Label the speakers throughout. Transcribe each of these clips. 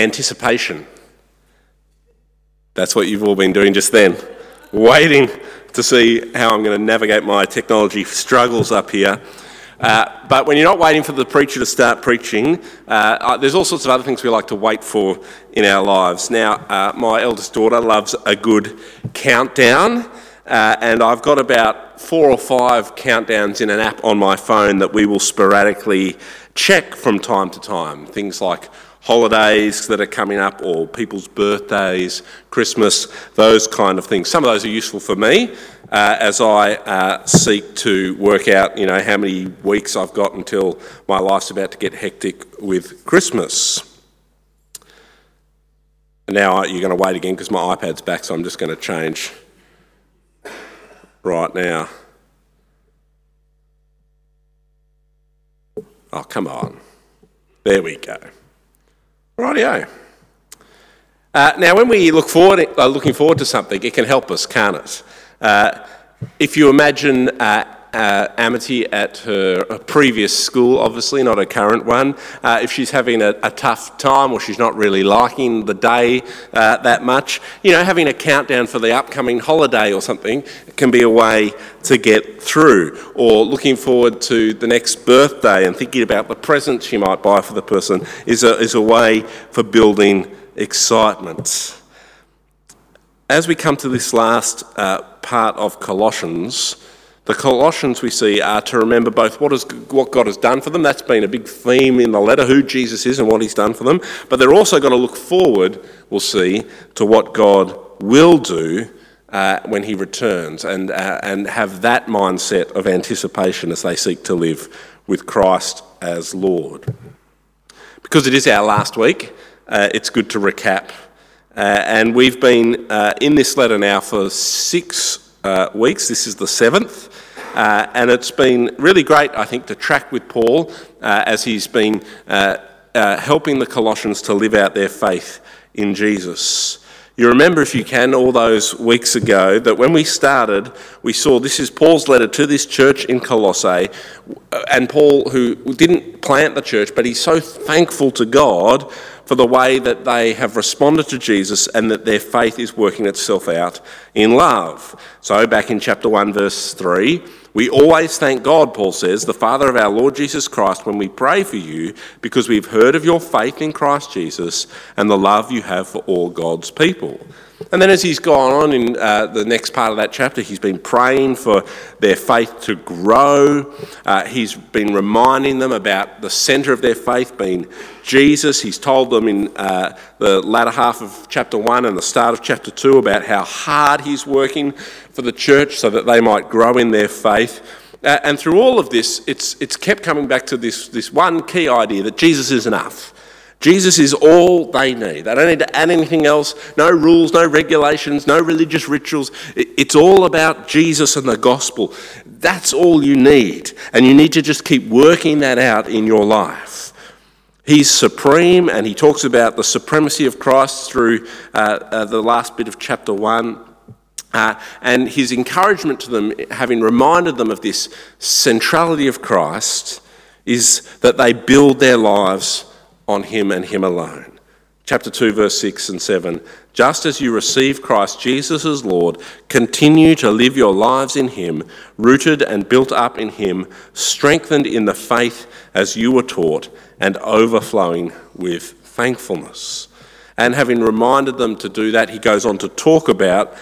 Speaker 1: anticipation. That's what you've all been doing just then, waiting to see how I'm going to navigate my technology struggles up here. Uh, but when you're not waiting for the preacher to start preaching, uh, uh, there's all sorts of other things we like to wait for in our lives. Now, uh, my eldest daughter loves a good countdown, uh, and I've got about four or five countdowns in an app on my phone that we will sporadically check from time to time. Things like holidays that are coming up or people's birthdays, Christmas, those kind of things. Some of those are useful for me uh, as I uh, seek to work out, you know, how many weeks I've got until my life's about to get hectic with Christmas. Now you're going to wait again because my iPad's back, so I'm just going to change right now. Oh, come on. There we go. Rightio. Uh, now, when we look forward, uh, looking forward to something, it can help us, can't it? Uh, if you imagine uh, uh, Amity at her previous school, obviously not a current one, uh, if she's having a, a, tough time or she's not really liking the day uh, that much, you know, having a countdown for the upcoming holiday or something can be a way to get through. Or looking forward to the next birthday and thinking about the presents she might buy for the person is a, is a way for building excitement. As we come to this last uh, part of Colossians, the Colossians we see are to remember both what, is, what God has done for them, that's been a big theme in the letter, who Jesus is and what he's done for them, but they're also going to look forward, we'll see, to what God will do uh, when he returns and, uh, and have that mindset of anticipation as they seek to live with Christ as Lord. Because it is our last week, uh, it's good to recap. Uh, and we've been uh, in this letter now for six uh, weeks. This is the seventh. Uh, and it's been really great, I think, to track with Paul uh, as he's been uh, uh, helping the Colossians to live out their faith in Jesus. You remember, if you can, all those weeks ago that when we started, we saw this is Paul's letter to this church in Colossae. And Paul, who didn't plant the church, but he's so thankful to God for the way that they have responded to Jesus and that their faith is working itself out in love. So, back in chapter 1, verse 3, we always thank God, Paul says, the Father of our Lord Jesus Christ, when we pray for you, because we've heard of your faith in Christ Jesus and the love you have for all God's people. And then, as he's gone on in uh, the next part of that chapter, he's been praying for their faith to grow. Uh, he's been reminding them about the centre of their faith being Jesus. He's told them in uh, the latter half of chapter 1 and the start of chapter 2 about how hard he's working for the church so that they might grow in their faith. Uh, and through all of this, it's, it's kept coming back to this, this one key idea that Jesus is enough. Jesus is all they need. They don't need to add anything else. No rules, no regulations, no religious rituals. It's all about Jesus and the gospel. That's all you need. And you need to just keep working that out in your life. He's supreme, and he talks about the supremacy of Christ through uh, uh, the last bit of chapter 1. Uh, and his encouragement to them, having reminded them of this centrality of Christ, is that they build their lives on him and him alone. Chapter 2, verse 6 and 7. Just as you receive Christ Jesus as Lord, continue to live your lives in him, rooted and built up in him, strengthened in the faith as you were taught, and overflowing with thankfulness. And having reminded them to do that, he goes on to talk about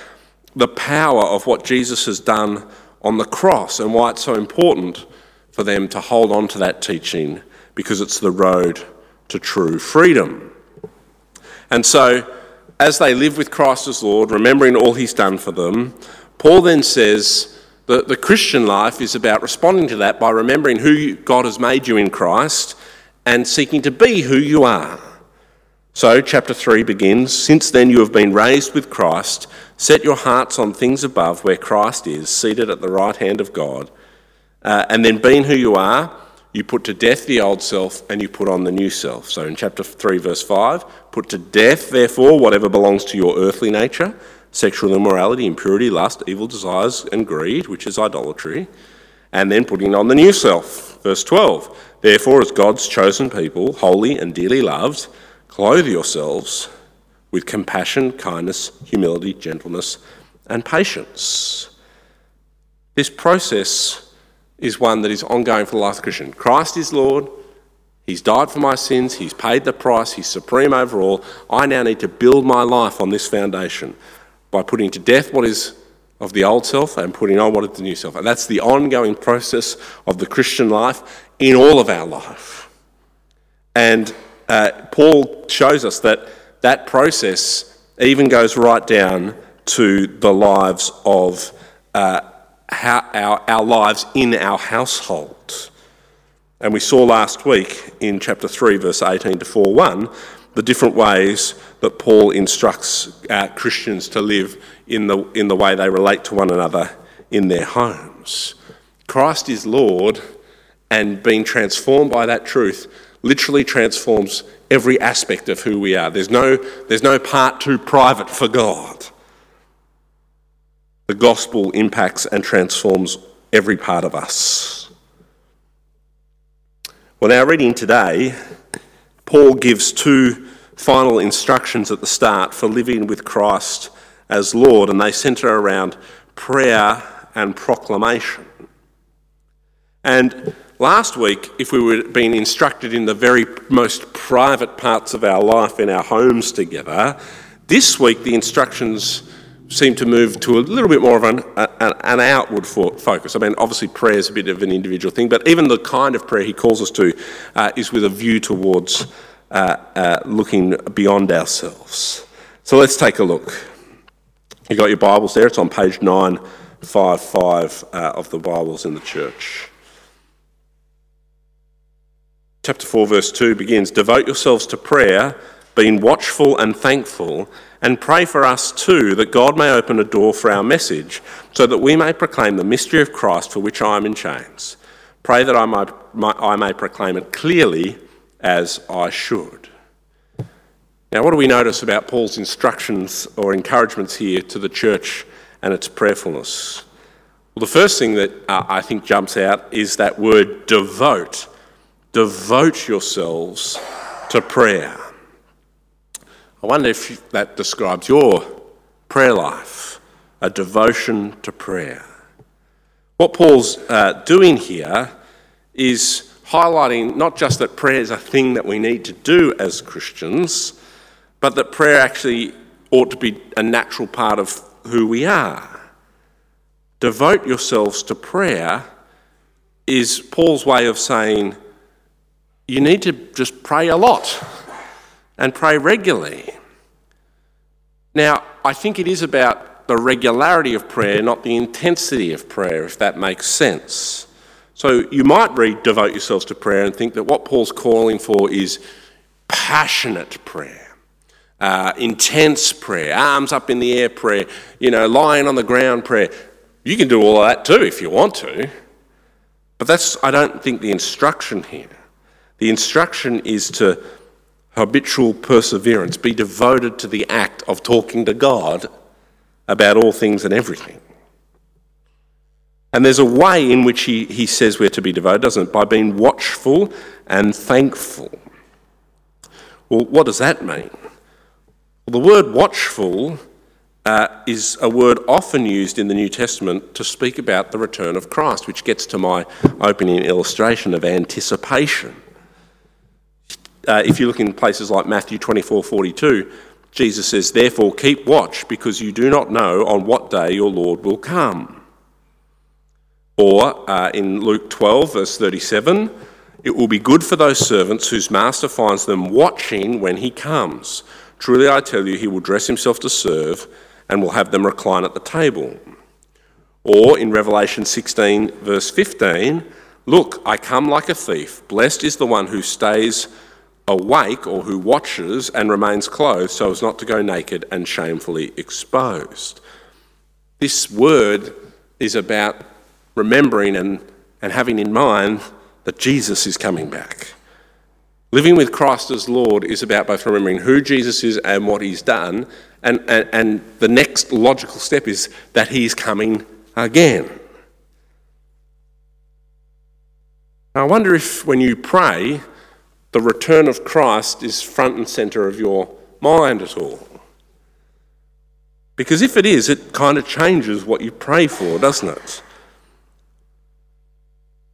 Speaker 1: the power of what Jesus has done on the cross and why it's so important for them to hold on to that teaching because it's the road to true freedom. And so, as they live with Christ as Lord, remembering all he's done for them, Paul then says that the Christian life is about responding to that by remembering who God has made you in Christ and seeking to be who you are. So, chapter 3 begins Since then you have been raised with Christ, set your hearts on things above where Christ is, seated at the right hand of God. Uh, and then, being who you are, you put to death the old self and you put on the new self. So in chapter 3, verse 5, put to death, therefore, whatever belongs to your earthly nature sexual immorality, impurity, lust, evil desires, and greed, which is idolatry. And then putting on the new self. Verse 12, therefore, as God's chosen people, holy and dearly loved, Clothe yourselves with compassion, kindness, humility, gentleness, and patience. This process is one that is ongoing for the life of the Christian. Christ is Lord. He's died for my sins. He's paid the price. He's supreme over all. I now need to build my life on this foundation by putting to death what is of the old self and putting on what is the new self. And that's the ongoing process of the Christian life in all of our life. And uh, Paul shows us that that process even goes right down to the lives of uh, how our, our lives in our household. And we saw last week in chapter 3, verse 18 to 4 1, the different ways that Paul instructs uh, Christians to live in the, in the way they relate to one another in their homes. Christ is Lord, and being transformed by that truth literally transforms every aspect of who we are. There's no, there's no part too private for God. The gospel impacts and transforms every part of us. Well, our reading today, Paul gives two final instructions at the start for living with Christ as Lord, and they centre around prayer and proclamation. And last week, if we were being instructed in the very most private parts of our life in our homes together, this week the instructions seem to move to a little bit more of an, an outward focus. I mean, obviously, prayer is a bit of an individual thing, but even the kind of prayer he calls us to uh, is with a view towards uh, uh, looking beyond ourselves. So let's take a look. You got your Bibles there, it's on page 955 uh, of the Bibles in the church. Chapter 4, verse 2 begins Devote yourselves to prayer, being watchful and thankful, and pray for us too, that God may open a door for our message, so that we may proclaim the mystery of Christ for which I am in chains. Pray that I, might, I may proclaim it clearly as I should. Now, what do we notice about Paul's instructions or encouragements here to the church and its prayerfulness? Well, the first thing that uh, I think jumps out is that word devote. Devote yourselves to prayer. I wonder if that describes your prayer life, a devotion to prayer. What Paul's uh, doing here is highlighting not just that prayer is a thing that we need to do as Christians, but that prayer actually ought to be a natural part of who we are. Devote yourselves to prayer is Paul's way of saying you need to just pray a lot and pray regularly. Now, I think it is about the regularity of prayer, not the intensity of prayer, if that makes sense. So you might read Devote Yourselves to Prayer and think that what Paul's calling for is passionate prayer uh, intense prayer, arms up in the air prayer, you know, lying on the ground prayer. You can do all that too if you want to. But that's, I don't think, the instruction here. The instruction is to habitual perseverance, be devoted to the act of talking to God about all things and everything. And there's a way in which he, he says we're to be devoted, doesn't it? By being watchful and thankful. Well, what does that mean? Well, the word watchful uh, is a word often used in the New Testament to speak about the return of Christ, which gets to my opening illustration of anticipation. Uh, if you look in places like Matthew 24 42, Jesus says, Therefore, keep watch, because you do not know on what day your Lord will come. Or uh, in Luke 12, verse 37, it will be good for those servants whose master finds them watching when he comes. Truly I tell you, he will dress himself to serve and will have them recline at the table. Or in Revelation 16, verse 15, Look, I come like a thief. Blessed is the one who stays awake or who watches and remains clothed so as not to go naked and shamefully exposed. This word is about remembering and, and having in mind that Jesus is coming back. Living with Christ as Lord is about both remembering who Jesus is and what he's done, and, and, and the next logical step is that he's coming again. I wonder if when you pray, the return of Christ is front and centre of your mind at all. Because if it is, it kind of changes what you pray for, doesn't it?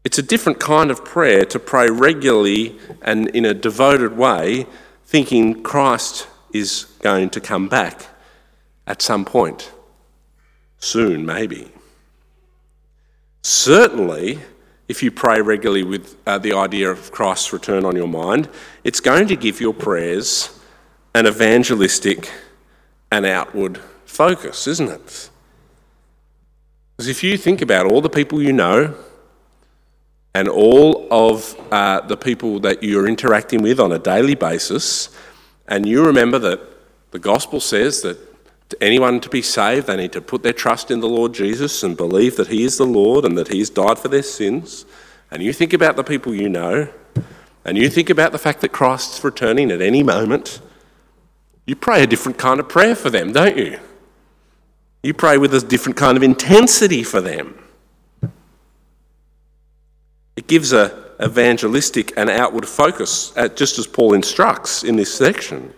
Speaker 1: It's a different kind of prayer to pray regularly and in a devoted way, thinking Christ is going to come back at some point. Soon, maybe. Certainly, if you pray regularly with uh, the idea of Christ's return on your mind, it's going to give your prayers an evangelistic and outward focus, isn't it? Because if you think about all the people you know and all of uh, the people that you're interacting with on a daily basis, and you remember that the gospel says that to anyone to be saved, they need to put their trust in the Lord Jesus and believe that He is the Lord and that He has died for their sins. And you think about the people you know, and you think about the fact that Christ's returning at any moment, you pray a different kind of prayer for them, don't you? You pray with a different kind of intensity for them. It gives a evangelistic and outward focus, uh, just as Paul instructs in this section.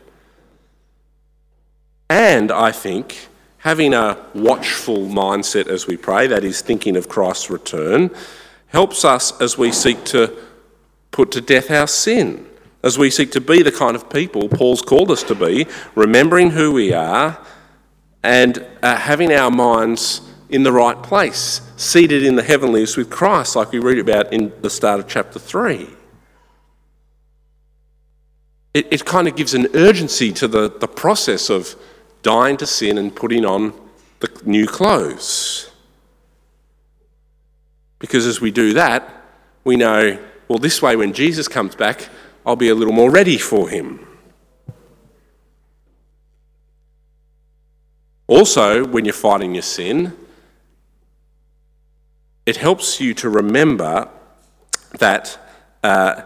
Speaker 1: And I think having a watchful mindset as we pray, that is, thinking of Christ's return, helps us as we seek to put to death our sin, as we seek to be the kind of people Paul's called us to be, remembering who we are and uh, having our minds in the right place, seated in the heavenlies with Christ, like we read about in the start of chapter 3 it, it kind of gives an urgency to the, the process of dying to sin and putting on the new clothes. Because as we do that, we know, well, this way when Jesus comes back, I'll be a little more ready for him. Also, when you're fighting your sin, it helps you to remember that, uh,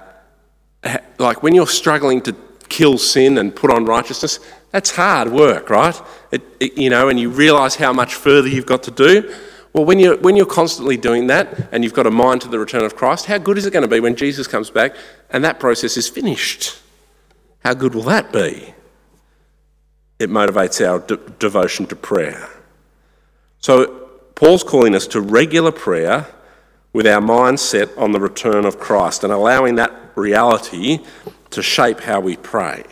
Speaker 1: like when you're struggling to kill sin and put on righteousness, that's hard work, right? It, it, you know, and you realize how much further you've got to do. Well, when you're, when you're constantly doing that and you've got a mind to the return of Christ, how good is it going to be when Jesus comes back and that process is finished? How good will that be? It motivates our de- devotion to prayer. So, Paul's calling us to regular prayer with our mind set on the return of Christ and allowing that reality to shape how we pray.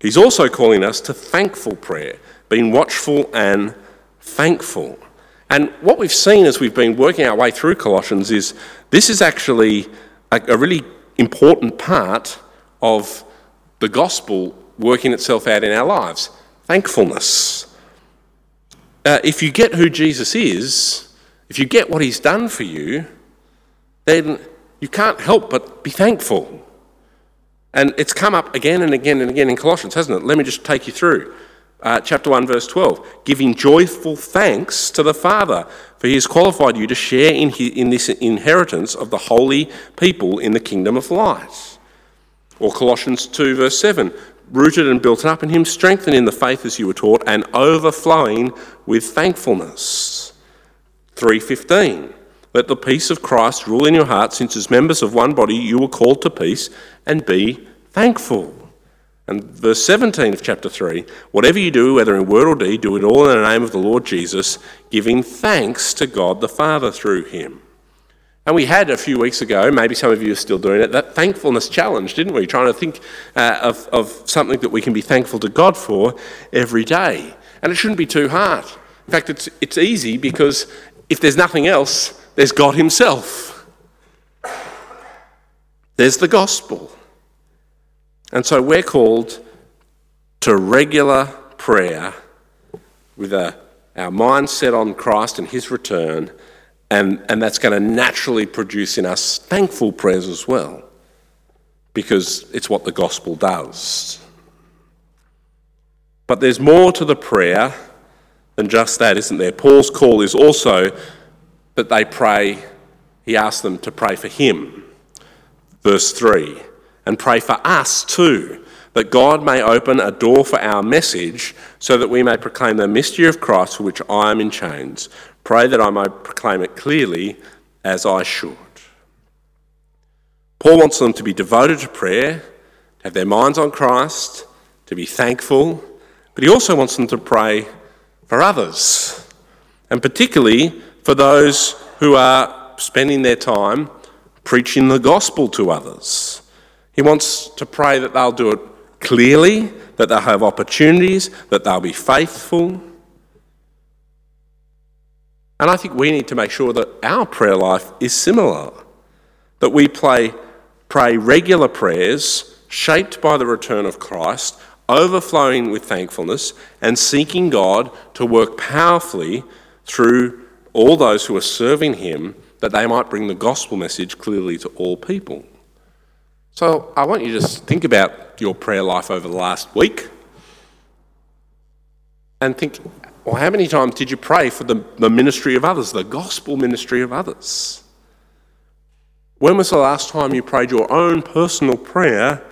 Speaker 1: He's also calling us to thankful prayer, being watchful and thankful. And what we've seen as we've been working our way through Colossians is this is actually a, a really important part of the gospel working itself out in our lives thankfulness. Uh, if you get who Jesus is, if you get what he's done for you, then you can't help but be thankful. And it's come up again and again and again in Colossians, hasn't it? Let me just take you through. Uh, chapter 1, verse 12. Giving joyful thanks to the Father, for he has qualified you to share in, his, in this inheritance of the holy people in the kingdom of light. Or Colossians 2, verse 7. Rooted and built up in him, strengthened in the faith as you were taught, and overflowing with thankfulness. 315. Let the peace of Christ rule in your heart, since as members of one body you were called to peace, and be thankful. And verse 17 of chapter 3 whatever you do, whether in word or deed, do it all in the name of the Lord Jesus, giving thanks to God the Father through him. And we had a few weeks ago, maybe some of you are still doing it, that thankfulness challenge, didn't we? Trying to think uh, of, of something that we can be thankful to God for every day. And it shouldn't be too hard. In fact, it's, it's easy because if there's nothing else, there's God Himself. There's the gospel. And so we're called to regular prayer with a, our mind set on Christ and His return, and, and that's going to naturally produce in us thankful prayers as well, because it's what the gospel does. But there's more to the prayer than just that, isn't there? Paul's call is also that they pray, he asks them to pray for him. Verse 3 and pray for us too, that God may open a door for our message so that we may proclaim the mystery of Christ for which I am in chains. Pray that I may proclaim it clearly as I should. Paul wants them to be devoted to prayer, to have their minds on Christ, to be thankful, but he also wants them to pray for others, and particularly for those who are spending their time preaching the gospel to others. He wants to pray that they'll do it clearly, that they'll have opportunities, that they'll be faithful. And I think we need to make sure that our prayer life is similar, that we play, pray regular prayers shaped by the return of Christ, overflowing with thankfulness, and seeking God to work powerfully through all those who are serving Him that they might bring the gospel message clearly to all people. So I want you to just think about your prayer life over the last week and think, well, how many times did you pray for the, the ministry of others, the gospel ministry of others? When was the last time you prayed your own personal prayer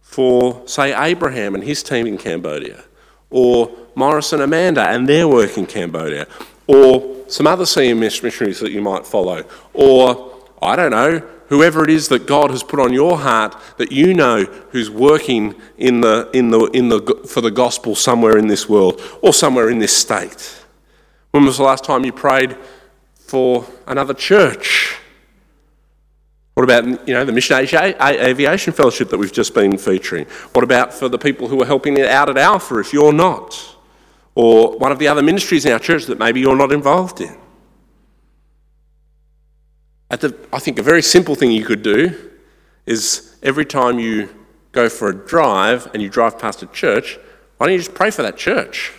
Speaker 1: for, say, Abraham and his team in Cambodia, or Morris and Amanda and their work in Cambodia, or some other senior missionaries that you might follow, or I don't know, whoever it is that God has put on your heart that you know who's working in the, in the, in the, for the gospel somewhere in this world or somewhere in this state. When was the last time you prayed for another church? What about you know the Mission Aviation Fellowship that we've just been featuring? What about for the people who are helping out at Alpha if you're not? Or one of the other ministries in our church that maybe you're not involved in. The, I think a very simple thing you could do is every time you go for a drive and you drive past a church, why don't you just pray for that church?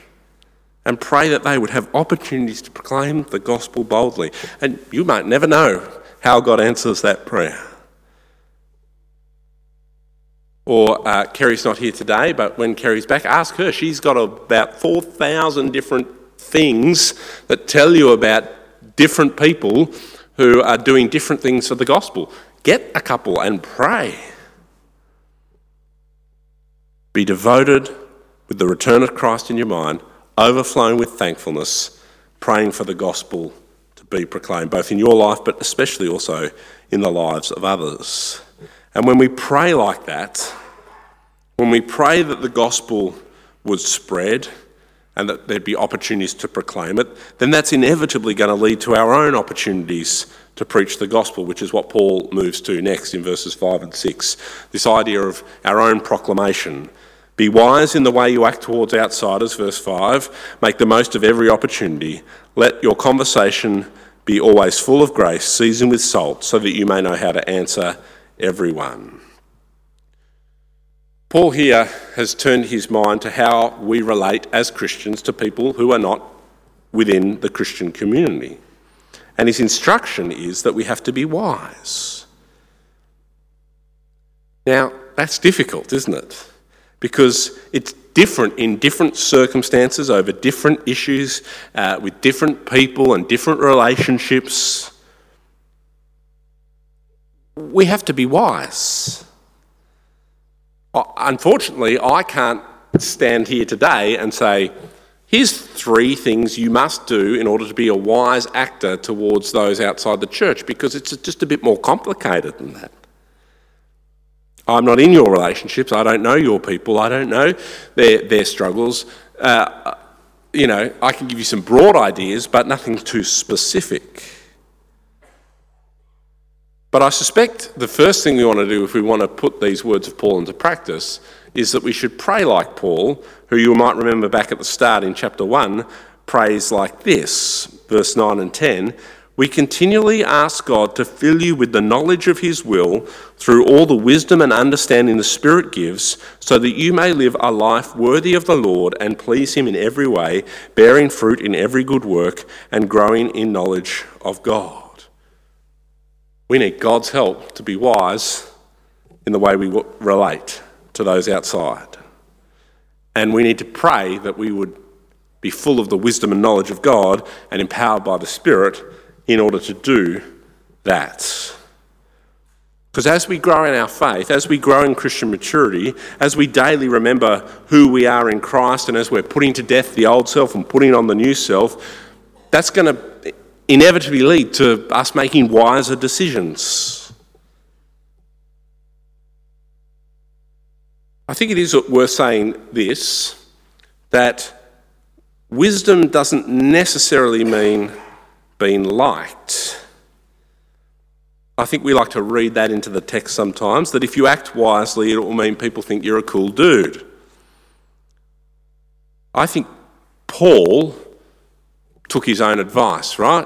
Speaker 1: And pray that they would have opportunities to proclaim the gospel boldly. And you might never know how God answers that prayer. Or uh, Kerry's not here today, but when Kerry's back, ask her. She's got about 4,000 different things that tell you about different people who are doing different things for the gospel. Get a couple and pray. Be devoted with the return of Christ in your mind, overflowing with thankfulness, praying for the gospel to be proclaimed, both in your life, but especially also in the lives of others. And when we pray like that, when we pray that the gospel would spread and that there'd be opportunities to proclaim it, then that's inevitably going to lead to our own opportunities to preach the gospel, which is what Paul moves to next in verses 5 and 6. This idea of our own proclamation. Be wise in the way you act towards outsiders, verse 5. Make the most of every opportunity. Let your conversation be always full of grace, seasoned with salt, so that you may know how to answer everyone. Paul here has turned his mind to how we relate as Christians to people who are not within the Christian community. And his instruction is that we have to be wise. Now, that's difficult, isn't it? Because it's different in different circumstances over different issues uh, with different people and different relationships we have to be wise. Unfortunately, I can't stand here today and say, here's three things you must do in order to be a wise actor towards those outside the church, because it's just a bit more complicated than that. I'm not in your relationships. I don't know your people. I don't know their, their struggles. Uh, you know, I can give you some broad ideas, but nothing too specific. But I suspect the first thing we want to do if we want to put these words of Paul into practice is that we should pray like Paul, who you might remember back at the start in chapter 1 prays like this, verse 9 and 10. We continually ask God to fill you with the knowledge of His will through all the wisdom and understanding the Spirit gives, so that you may live a life worthy of the Lord and please Him in every way, bearing fruit in every good work and growing in knowledge of God. We need God's help to be wise in the way we relate to those outside. And we need to pray that we would be full of the wisdom and knowledge of God and empowered by the Spirit in order to do that. Because as we grow in our faith, as we grow in Christian maturity, as we daily remember who we are in Christ, and as we're putting to death the old self and putting on the new self, that's going to inevitably lead to us making wiser decisions. I think it is worth saying this that wisdom doesn't necessarily mean being liked. I think we like to read that into the text sometimes that if you act wisely, it will mean people think you're a cool dude. I think Paul took his own advice, right?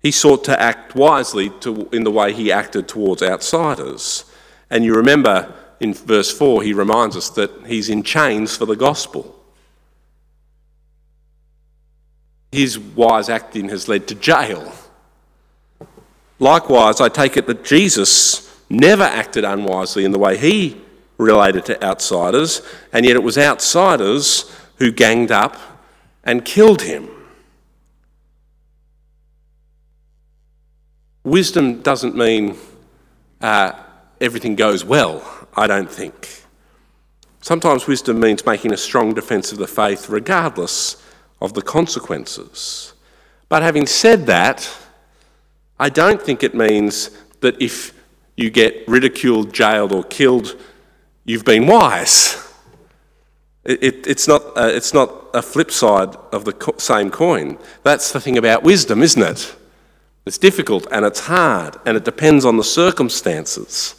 Speaker 1: He sought to act wisely to, in the way he acted towards outsiders. And you remember in verse 4, he reminds us that he's in chains for the gospel. His wise acting has led to jail. Likewise, I take it that Jesus never acted unwisely in the way he related to outsiders, and yet it was outsiders who ganged up and killed him. Wisdom doesn't mean uh, everything goes well, I don't think. Sometimes wisdom means making a strong defence of the faith regardless of the consequences. But having said that, I don't think it means that if you get ridiculed, jailed, or killed, you've been wise. It, it, it's, not, uh, it's not a flip side of the co- same coin. That's the thing about wisdom, isn't it? It's difficult and it's hard and it depends on the circumstances.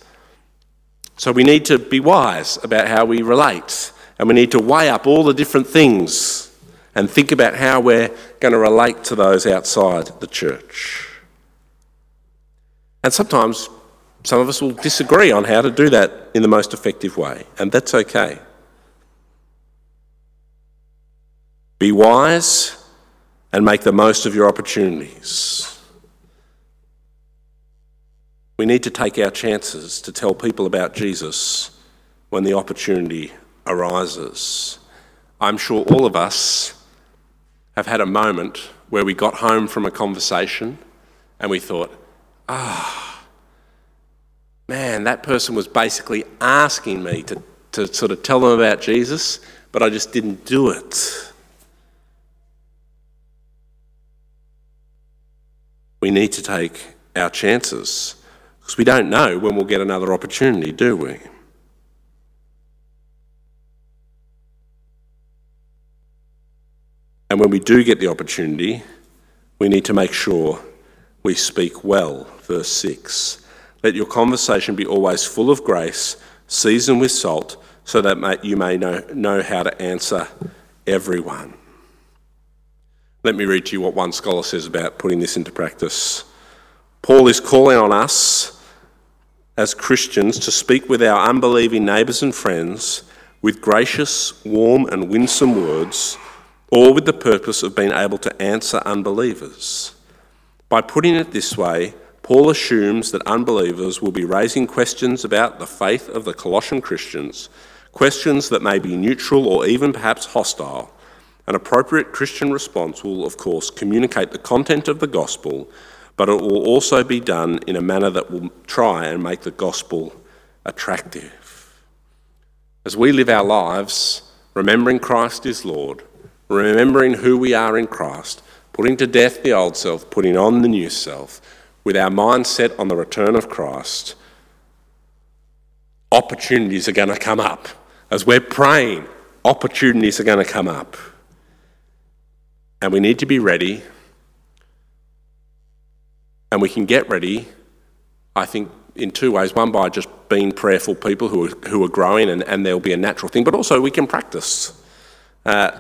Speaker 1: So we need to be wise about how we relate and we need to weigh up all the different things and think about how we're going to relate to those outside the church. And sometimes some of us will disagree on how to do that in the most effective way, and that's okay. Be wise and make the most of your opportunities. We need to take our chances to tell people about Jesus when the opportunity arises. I'm sure all of us have had a moment where we got home from a conversation and we thought, ah, oh, man, that person was basically asking me to, to sort of tell them about Jesus, but I just didn't do it. We need to take our chances. Because we don't know when we'll get another opportunity, do we? And when we do get the opportunity, we need to make sure we speak well. Verse 6 Let your conversation be always full of grace, seasoned with salt, so that you may know, know how to answer everyone. Let me read to you what one scholar says about putting this into practice. Paul is calling on us as Christians to speak with our unbelieving neighbours and friends with gracious, warm, and winsome words, all with the purpose of being able to answer unbelievers. By putting it this way, Paul assumes that unbelievers will be raising questions about the faith of the Colossian Christians, questions that may be neutral or even perhaps hostile. An appropriate Christian response will, of course, communicate the content of the gospel but it will also be done in a manner that will try and make the gospel attractive. As we live our lives, remembering Christ is Lord, remembering who we are in Christ, putting to death the old self, putting on the new self, with our mind set on the return of Christ, opportunities are going to come up. As we're praying, opportunities are going to come up. And we need to be ready and we can get ready, I think, in two ways. One, by just being prayerful people who are, who are growing, and, and there'll be a natural thing, but also we can practice. Uh,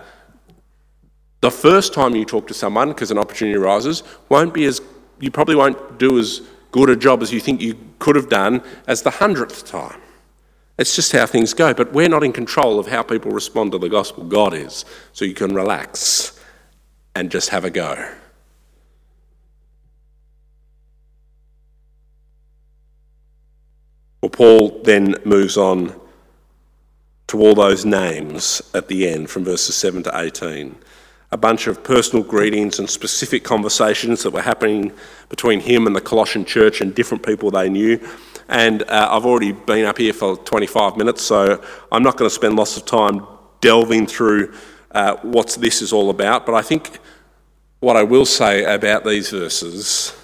Speaker 1: the first time you talk to someone, because an opportunity arises, won't be as, you probably won't do as good a job as you think you could have done as the hundredth time. It's just how things go. But we're not in control of how people respond to the gospel. God is. So you can relax and just have a go. Well, Paul then moves on to all those names at the end from verses 7 to 18. A bunch of personal greetings and specific conversations that were happening between him and the Colossian church and different people they knew. And uh, I've already been up here for 25 minutes, so I'm not going to spend lots of time delving through uh, what this is all about. But I think what I will say about these verses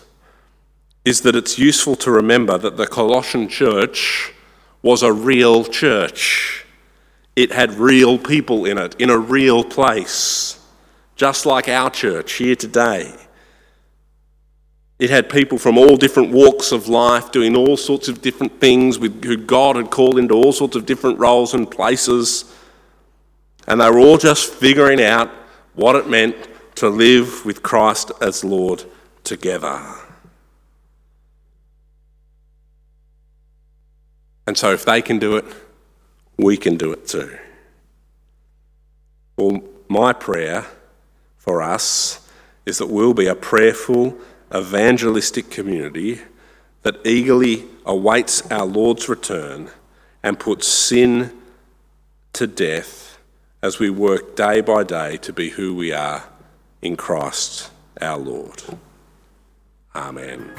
Speaker 1: is that it's useful to remember that the Colossian church was a real church. It had real people in it, in a real place, just like our church here today. It had people from all different walks of life doing all sorts of different things with, who God had called into all sorts of different roles and places. And they were all just figuring out what it meant to live with Christ as Lord together. And so, if they can do it, we can do it too. Well, my prayer for us is that we'll be a prayerful, evangelistic community that eagerly awaits our Lord's return and puts sin to death as we work day by day to be who we are in Christ our Lord. Amen.